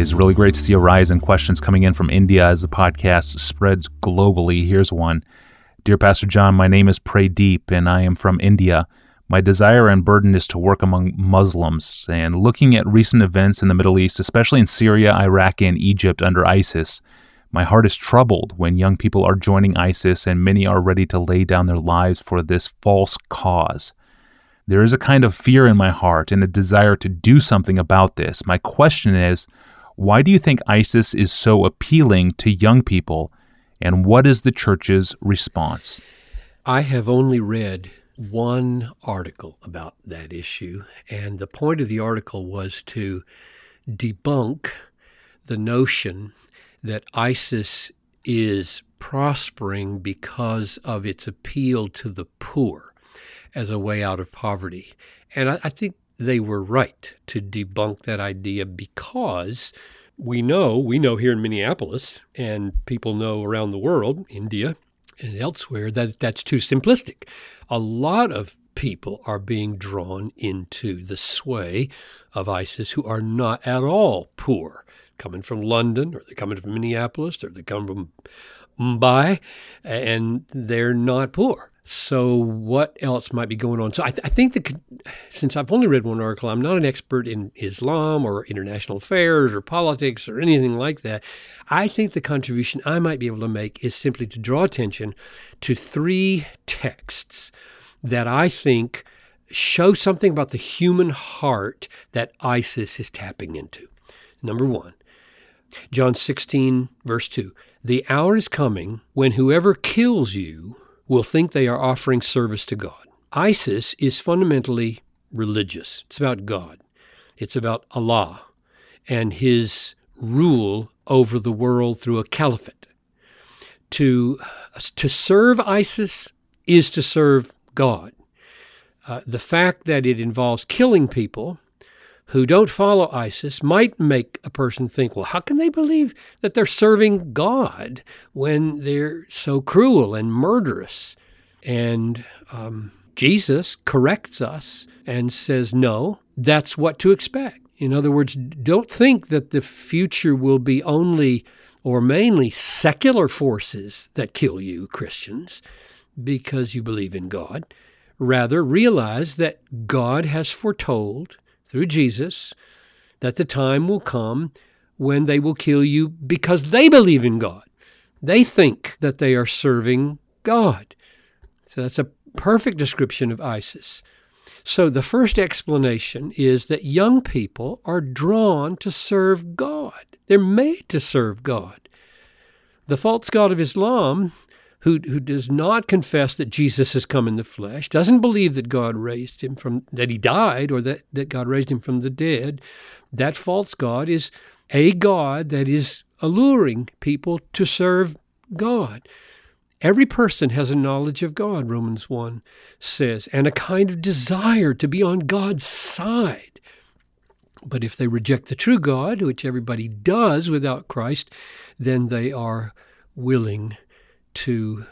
Is really great to see a rise in questions coming in from India as the podcast spreads globally. Here's one Dear Pastor John, my name is Pradeep and I am from India. My desire and burden is to work among Muslims, and looking at recent events in the Middle East, especially in Syria, Iraq, and Egypt under ISIS, my heart is troubled when young people are joining ISIS and many are ready to lay down their lives for this false cause. There is a kind of fear in my heart and a desire to do something about this. My question is why do you think ISIS is so appealing to young people, and what is the church's response? I have only read one article about that issue, and the point of the article was to debunk the notion that ISIS is prospering because of its appeal to the poor as a way out of poverty. And I, I think they were right to debunk that idea because we know, we know here in Minneapolis, and people know around the world, India and elsewhere, that that's too simplistic a lot of people are being drawn into the sway of ISIS who are not at all poor, coming from London or they're coming from Minneapolis or they come from Mumbai, and they're not poor. So, what else might be going on? So, I, th- I think that since I've only read one article, I'm not an expert in Islam or international affairs or politics or anything like that. I think the contribution I might be able to make is simply to draw attention to three texts that I think show something about the human heart that ISIS is tapping into. Number one, John 16, verse 2 The hour is coming when whoever kills you will think they are offering service to God. ISIS is fundamentally religious, it's about God, it's about Allah and his rule over the world through a caliphate. To, to serve ISIS is to serve God. Uh, the fact that it involves killing people who don't follow ISIS might make a person think, well, how can they believe that they're serving God when they're so cruel and murderous? And um, Jesus corrects us and says, no, that's what to expect. In other words, don't think that the future will be only or mainly secular forces that kill you, Christians, because you believe in God. Rather, realize that God has foretold through Jesus that the time will come when they will kill you because they believe in God. They think that they are serving God. So that's a perfect description of ISIS. So the first explanation is that young people are drawn to serve God. They're made to serve God. The false God of Islam, who, who does not confess that Jesus has come in the flesh, doesn't believe that God raised him from, that he died or that, that God raised him from the dead, that false God is a God that is alluring people to serve God. Every person has a knowledge of God, Romans 1 says, and a kind of desire to be on God's side. But if they reject the true God, which everybody does without Christ, then they are willing to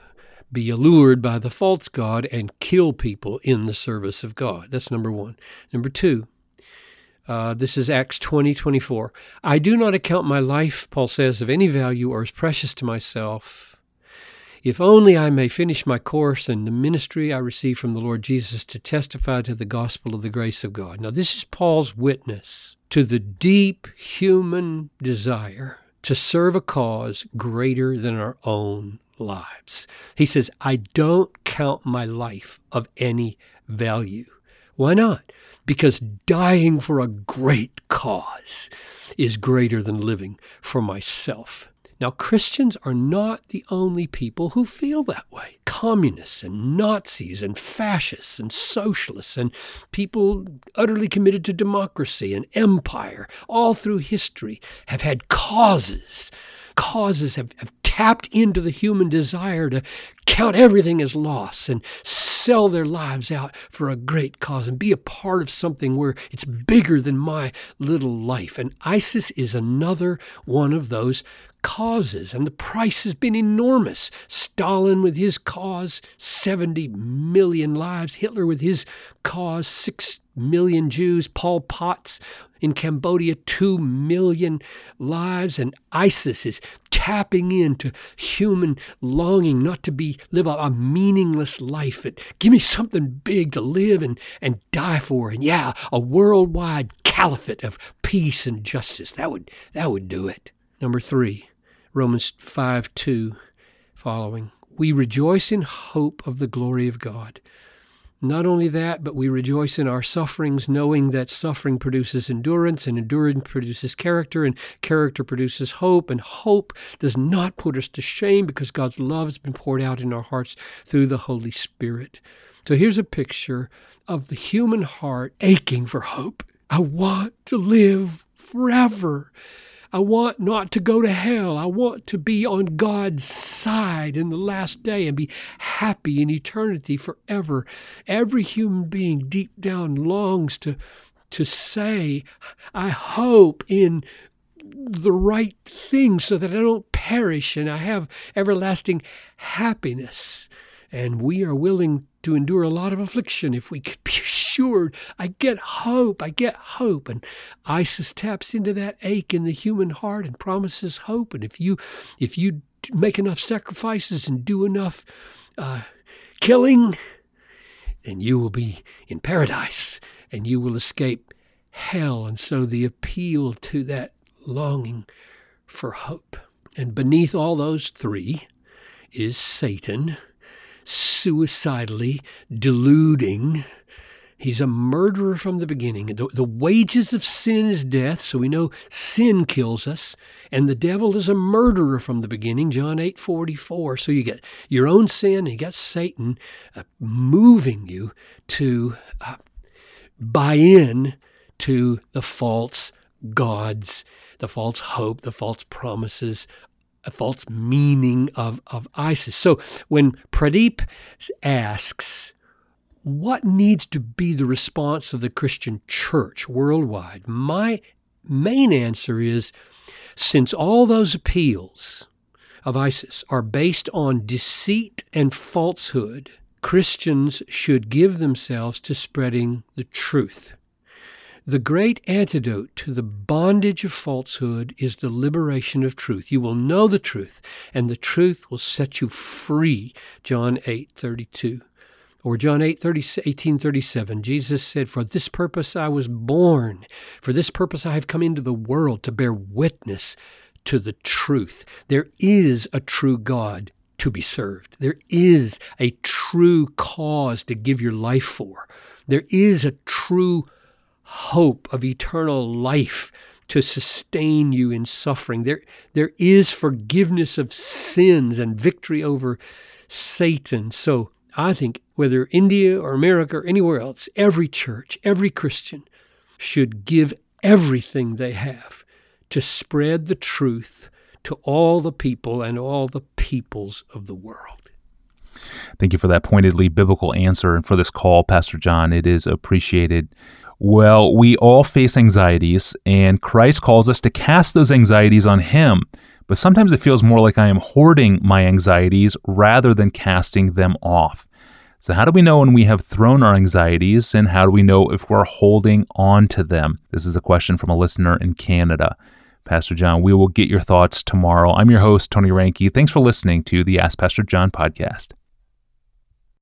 be allured by the false God and kill people in the service of God. That's number one. Number two, uh, this is Acts 20 24. I do not account my life, Paul says, of any value or as precious to myself if only I may finish my course and the ministry I receive from the Lord Jesus to testify to the gospel of the grace of God. Now, this is Paul's witness to the deep human desire to serve a cause greater than our own lives. He says, I don't count my life of any value. Why not? Because dying for a great cause is greater than living for myself. Now, Christians are not the only people who feel that way. Communists and Nazis and fascists and socialists and people utterly committed to democracy and empire all through history have had causes. Causes have, have tapped into the human desire to count everything as loss and sell their lives out for a great cause and be a part of something where it's bigger than my little life. And ISIS is another one of those causes, and the price has been enormous. Stalin with his cause, 70 million lives. Hitler with his cause, 6 million Jews. Pol Pot in Cambodia, 2 million lives. And ISIS is tapping into human longing not to be live a, a meaningless life. It, give me something big to live and, and die for. And yeah, a worldwide caliphate of peace and justice. That would that would do it. Number three, Romans 5 2 following. We rejoice in hope of the glory of God. Not only that, but we rejoice in our sufferings, knowing that suffering produces endurance, and endurance produces character, and character produces hope, and hope does not put us to shame because God's love has been poured out in our hearts through the Holy Spirit. So here's a picture of the human heart aching for hope. I want to live forever. I want not to go to hell. I want to be on God's side in the last day and be happy in eternity forever. Every human being deep down longs to, to say, I hope in the right thing so that I don't perish and I have everlasting happiness. And we are willing to endure a lot of affliction if we could assured. I get hope. I get hope. And ISIS taps into that ache in the human heart and promises hope. And if you, if you make enough sacrifices and do enough uh, killing, then you will be in paradise and you will escape hell. And so the appeal to that longing for hope. And beneath all those three is Satan suicidally deluding. He's a murderer from the beginning. The, the, wages of sin is death, so we know sin kills us. And the devil is a murderer from the beginning, John 8 44. So you get your own sin, and you got Satan uh, moving you to uh, buy in to the false gods, the false hope, the false promises a false meaning of, of ISIS. So when Pradeep asks, what needs to be the response of the Christian church worldwide? My main answer is since all those appeals of ISIS are based on deceit and falsehood, Christians should give themselves to spreading the truth. The great antidote to the bondage of falsehood is the liberation of truth. You will know the truth, and the truth will set you free. John 8 32. Or John 8, 30, 18, 37, Jesus said, For this purpose I was born, for this purpose I have come into the world to bear witness to the truth. There is a true God to be served. There is a true cause to give your life for. There is a true hope of eternal life to sustain you in suffering. There, there is forgiveness of sins and victory over Satan. So I think whether India or America or anywhere else, every church, every Christian should give everything they have to spread the truth to all the people and all the peoples of the world. Thank you for that pointedly biblical answer and for this call, Pastor John. It is appreciated. Well, we all face anxieties, and Christ calls us to cast those anxieties on Him. But sometimes it feels more like I am hoarding my anxieties rather than casting them off. So, how do we know when we have thrown our anxieties, and how do we know if we're holding on to them? This is a question from a listener in Canada. Pastor John, we will get your thoughts tomorrow. I'm your host, Tony Reinke. Thanks for listening to the Ask Pastor John podcast.